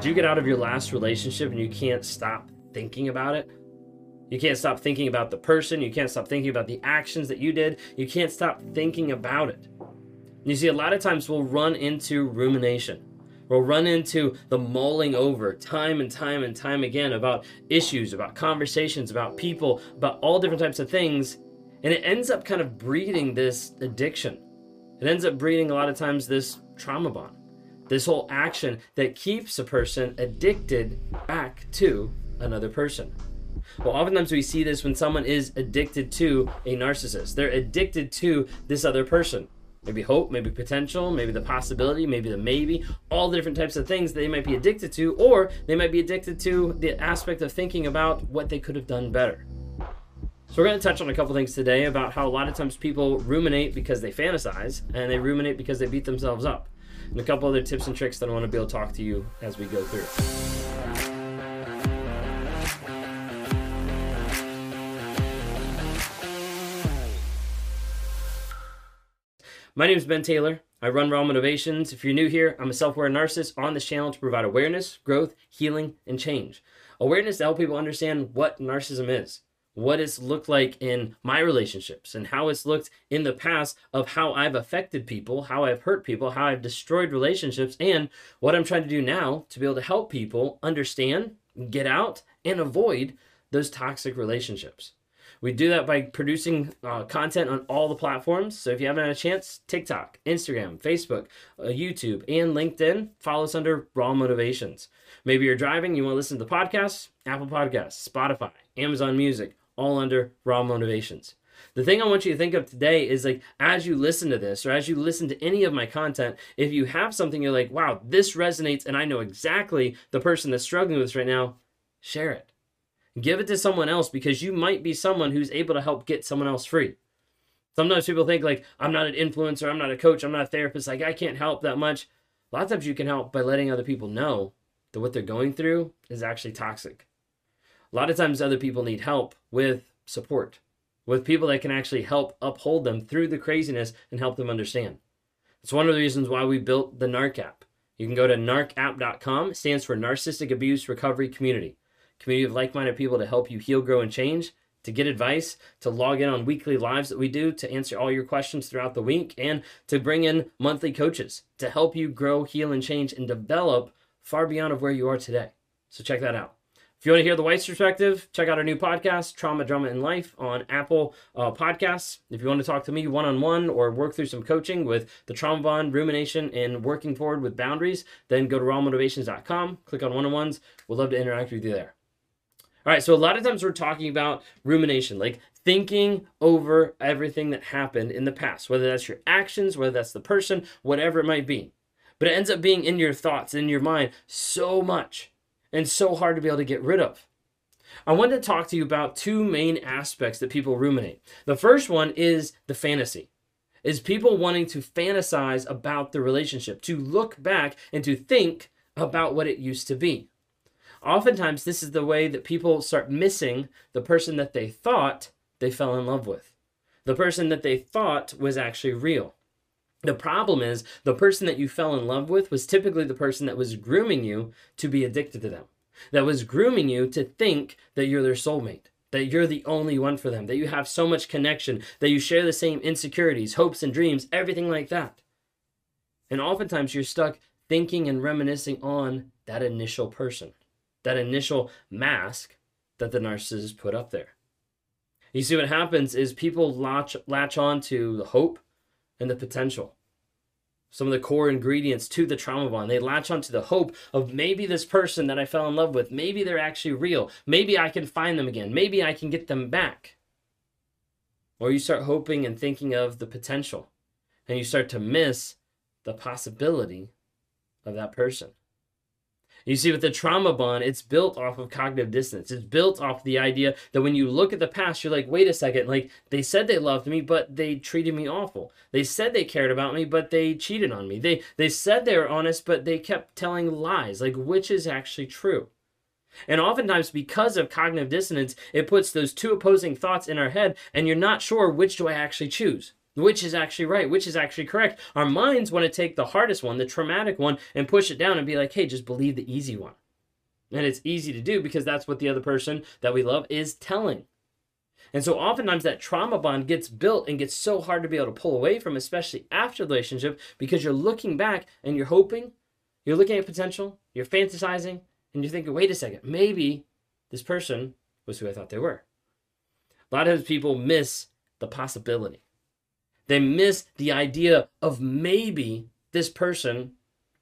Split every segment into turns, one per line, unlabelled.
Did you get out of your last relationship and you can't stop thinking about it? You can't stop thinking about the person. You can't stop thinking about the actions that you did. You can't stop thinking about it. You see, a lot of times we'll run into rumination. We'll run into the mulling over time and time and time again about issues, about conversations, about people, about all different types of things. And it ends up kind of breeding this addiction. It ends up breeding a lot of times this trauma bond, this whole action that keeps a person addicted back to another person. Well, oftentimes we see this when someone is addicted to a narcissist. They're addicted to this other person. Maybe hope, maybe potential, maybe the possibility, maybe the maybe, all the different types of things they might be addicted to, or they might be addicted to the aspect of thinking about what they could have done better. So, we're going to touch on a couple things today about how a lot of times people ruminate because they fantasize and they ruminate because they beat themselves up. And a couple other tips and tricks that I want to be able to talk to you as we go through. My name is Ben Taylor. I run Raw Motivations. If you're new here, I'm a self aware narcissist on this channel to provide awareness, growth, healing, and change. Awareness to help people understand what narcissism is, what it's looked like in my relationships, and how it's looked in the past of how I've affected people, how I've hurt people, how I've destroyed relationships, and what I'm trying to do now to be able to help people understand, get out, and avoid those toxic relationships. We do that by producing uh, content on all the platforms. So if you haven't had a chance, TikTok, Instagram, Facebook, uh, YouTube, and LinkedIn, follow us under Raw Motivations. Maybe you're driving, you want to listen to the podcasts, Apple Podcasts, Spotify, Amazon Music, all under Raw Motivations. The thing I want you to think of today is like as you listen to this or as you listen to any of my content, if you have something you're like, wow, this resonates and I know exactly the person that's struggling with this right now, share it. Give it to someone else because you might be someone who's able to help get someone else free. Sometimes people think like I'm not an influencer, I'm not a coach, I'm not a therapist, like I can't help that much. A lot of times you can help by letting other people know that what they're going through is actually toxic. A lot of times other people need help with support, with people that can actually help uphold them through the craziness and help them understand. It's one of the reasons why we built the NARC app. You can go to narcapp.com, it stands for Narcissistic Abuse Recovery Community community of like minded people to help you heal, grow, and change, to get advice, to log in on weekly lives that we do, to answer all your questions throughout the week, and to bring in monthly coaches to help you grow, heal, and change and develop far beyond of where you are today. So check that out. If you want to hear the wife's perspective, check out our new podcast, Trauma, Drama, and Life, on Apple uh, Podcasts. If you want to talk to me one on one or work through some coaching with the trauma bond, rumination, and working forward with boundaries, then go to rawmotivations.com, click on one on ones. We'd love to interact with you there. All right, so a lot of times we're talking about rumination, like thinking over everything that happened in the past, whether that's your actions, whether that's the person, whatever it might be. But it ends up being in your thoughts, in your mind, so much and so hard to be able to get rid of. I wanted to talk to you about two main aspects that people ruminate. The first one is the fantasy. Is people wanting to fantasize about the relationship, to look back and to think about what it used to be oftentimes this is the way that people start missing the person that they thought they fell in love with. The person that they thought was actually real. The problem is the person that you fell in love with was typically the person that was grooming you to be addicted to them, that was grooming you to think that you're their soulmate, that you're the only one for them, that you have so much connection, that you share the same insecurities, hopes, and dreams, everything like that. And oftentimes you're stuck thinking and reminiscing on that initial person that initial mask that the narcissist put up there. You see, what happens is people latch, latch on to the hope and the potential. Some of the core ingredients to the trauma bond. They latch onto the hope of maybe this person that I fell in love with, maybe they're actually real. Maybe I can find them again. Maybe I can get them back. Or you start hoping and thinking of the potential, and you start to miss the possibility of that person. You see, with the trauma bond, it's built off of cognitive dissonance. It's built off the idea that when you look at the past, you're like, wait a second, like they said they loved me, but they treated me awful. They said they cared about me, but they cheated on me. They they said they were honest, but they kept telling lies. Like which is actually true? And oftentimes, because of cognitive dissonance, it puts those two opposing thoughts in our head, and you're not sure which do I actually choose. Which is actually right, which is actually correct. Our minds want to take the hardest one, the traumatic one, and push it down and be like, hey, just believe the easy one. And it's easy to do because that's what the other person that we love is telling. And so oftentimes that trauma bond gets built and gets so hard to be able to pull away from, especially after the relationship, because you're looking back and you're hoping, you're looking at potential, you're fantasizing, and you're thinking, wait a second, maybe this person was who I thought they were. A lot of people miss the possibility. They miss the idea of maybe this person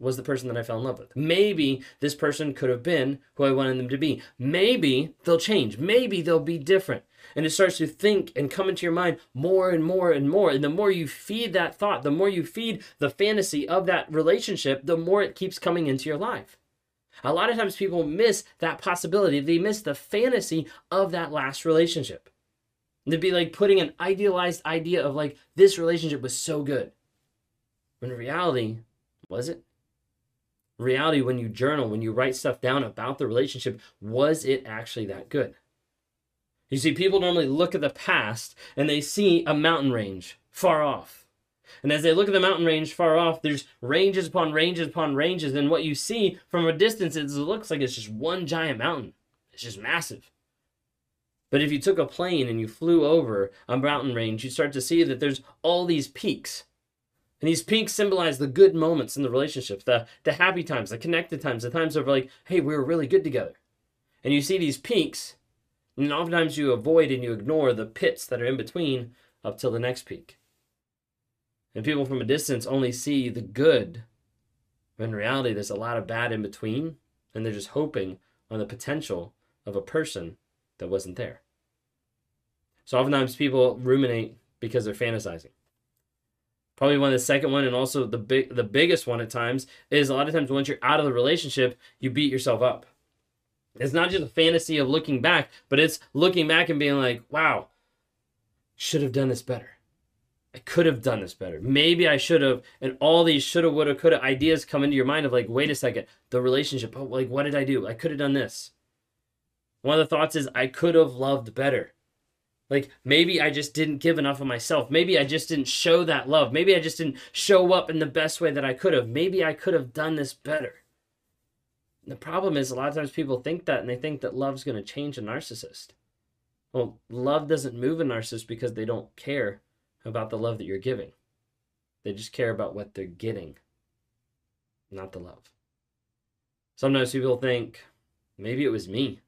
was the person that I fell in love with. Maybe this person could have been who I wanted them to be. Maybe they'll change. Maybe they'll be different. And it starts to think and come into your mind more and more and more. And the more you feed that thought, the more you feed the fantasy of that relationship, the more it keeps coming into your life. A lot of times people miss that possibility. They miss the fantasy of that last relationship. It'd be like putting an idealized idea of like this relationship was so good. When reality, was it? Reality, when you journal, when you write stuff down about the relationship, was it actually that good? You see, people normally look at the past and they see a mountain range far off. And as they look at the mountain range far off, there's ranges upon ranges upon ranges. And what you see from a distance it looks like it's just one giant mountain. It's just massive. But if you took a plane and you flew over a mountain range, you start to see that there's all these peaks. And these peaks symbolize the good moments in the relationship, the, the happy times, the connected times, the times of like, hey, we were really good together. And you see these peaks, and oftentimes you avoid and you ignore the pits that are in between up till the next peak. And people from a distance only see the good, when in reality there's a lot of bad in between, and they're just hoping on the potential of a person that wasn't there. So oftentimes people ruminate because they're fantasizing. Probably one of the second one, and also the big, the biggest one at times is a lot of times once you're out of the relationship, you beat yourself up. It's not just a fantasy of looking back, but it's looking back and being like, "Wow, should have done this better. I could have done this better. Maybe I should have." And all these shoulda, woulda, coulda ideas come into your mind of like, "Wait a second, the relationship. Oh, like what did I do? I could have done this." One of the thoughts is, I could have loved better. Like maybe I just didn't give enough of myself. Maybe I just didn't show that love. Maybe I just didn't show up in the best way that I could have. Maybe I could have done this better. The problem is, a lot of times people think that and they think that love's going to change a narcissist. Well, love doesn't move a narcissist because they don't care about the love that you're giving. They just care about what they're getting, not the love. Sometimes people think, maybe it was me.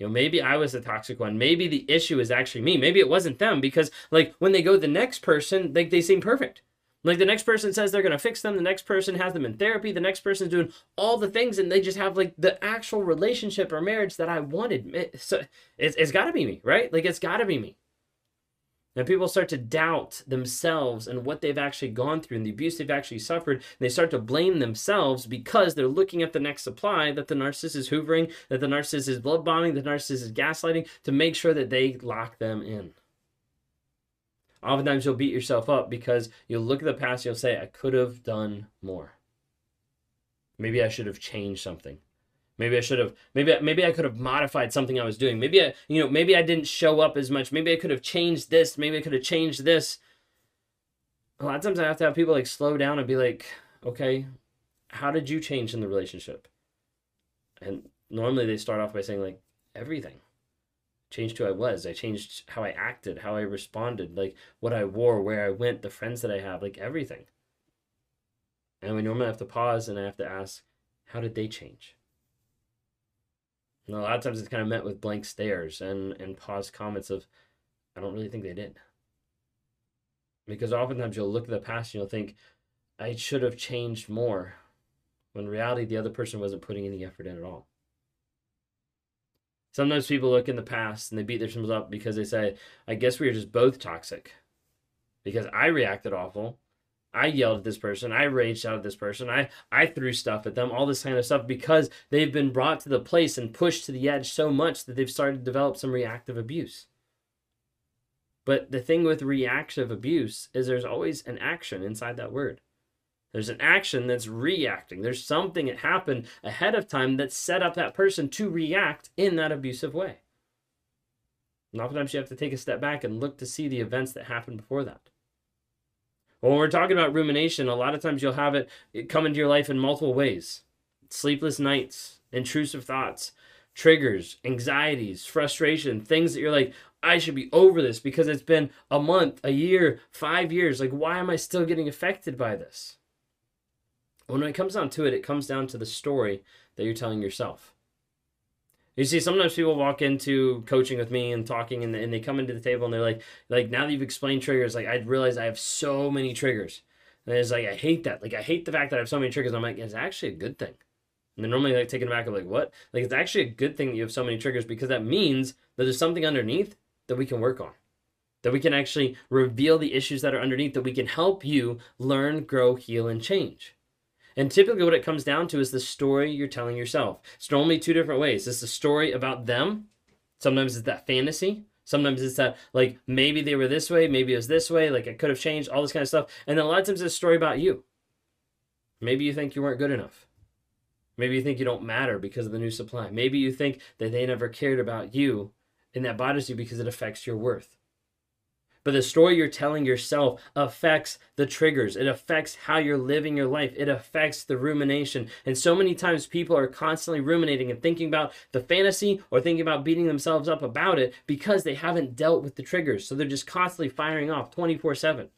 You know, maybe I was the toxic one. Maybe the issue is actually me. Maybe it wasn't them because, like, when they go the next person, like, they seem perfect. Like, the next person says they're going to fix them. The next person has them in therapy. The next person's doing all the things, and they just have, like, the actual relationship or marriage that I wanted. So it's, it's got to be me, right? Like, it's got to be me. And people start to doubt themselves and what they've actually gone through and the abuse they've actually suffered. And they start to blame themselves because they're looking at the next supply that the narcissist is hoovering, that the narcissist is love bombing, the narcissist is gaslighting to make sure that they lock them in. Oftentimes you'll beat yourself up because you'll look at the past you'll say, I could have done more. Maybe I should have changed something. Maybe I should have maybe maybe I could have modified something I was doing. Maybe I you know, maybe I didn't show up as much. Maybe I could have changed this. Maybe I could have changed this. A lot of times I have to have people like slow down and be like, "Okay, how did you change in the relationship?" And normally they start off by saying like everything. Changed who I was. I changed how I acted, how I responded, like what I wore, where I went, the friends that I have, like everything. And we normally have to pause and I have to ask, how did they change? And a lot of times it's kind of met with blank stares and, and paused comments of, I don't really think they did. Because oftentimes you'll look at the past and you'll think, I should have changed more. When reality, the other person wasn't putting any effort in at all. Sometimes people look in the past and they beat themselves up because they say, I guess we were just both toxic. Because I reacted awful I yelled at this person. I raged out at this person. I, I threw stuff at them, all this kind of stuff because they've been brought to the place and pushed to the edge so much that they've started to develop some reactive abuse. But the thing with reactive abuse is there's always an action inside that word. There's an action that's reacting. There's something that happened ahead of time that set up that person to react in that abusive way. And oftentimes you have to take a step back and look to see the events that happened before that. When we're talking about rumination, a lot of times you'll have it, come into your life in multiple ways sleepless nights, intrusive thoughts, triggers, anxieties, frustration, things that you're like, I should be over this because it's been a month, a year, five years. Like, why am I still getting affected by this? When it comes down to it, it comes down to the story that you're telling yourself. You see, sometimes people walk into coaching with me and talking, and, and they come into the table and they're like, like now that you've explained triggers, like I realize I have so many triggers, and it's like I hate that. Like I hate the fact that I have so many triggers. I'm like, it's actually a good thing. And they're normally like taken aback of like, what? Like it's actually a good thing that you have so many triggers because that means that there's something underneath that we can work on. That we can actually reveal the issues that are underneath, that we can help you learn, grow, heal, and change. And typically, what it comes down to is the story you're telling yourself. It's normally two different ways. It's the story about them. Sometimes it's that fantasy. Sometimes it's that, like, maybe they were this way, maybe it was this way, like, it could have changed, all this kind of stuff. And then a lot of times it's a story about you. Maybe you think you weren't good enough. Maybe you think you don't matter because of the new supply. Maybe you think that they never cared about you, and that bothers you because it affects your worth. But the story you're telling yourself affects the triggers. It affects how you're living your life. It affects the rumination. And so many times people are constantly ruminating and thinking about the fantasy or thinking about beating themselves up about it because they haven't dealt with the triggers. So they're just constantly firing off 24 7.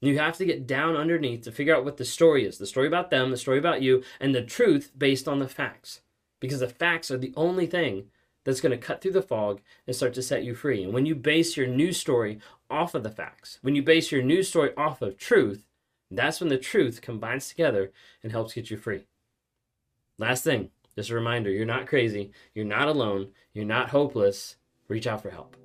You have to get down underneath to figure out what the story is the story about them, the story about you, and the truth based on the facts. Because the facts are the only thing that's going to cut through the fog and start to set you free. And when you base your news story off of the facts, when you base your news story off of truth, that's when the truth combines together and helps get you free. Last thing, just a reminder you're not crazy, you're not alone, you're not hopeless. Reach out for help.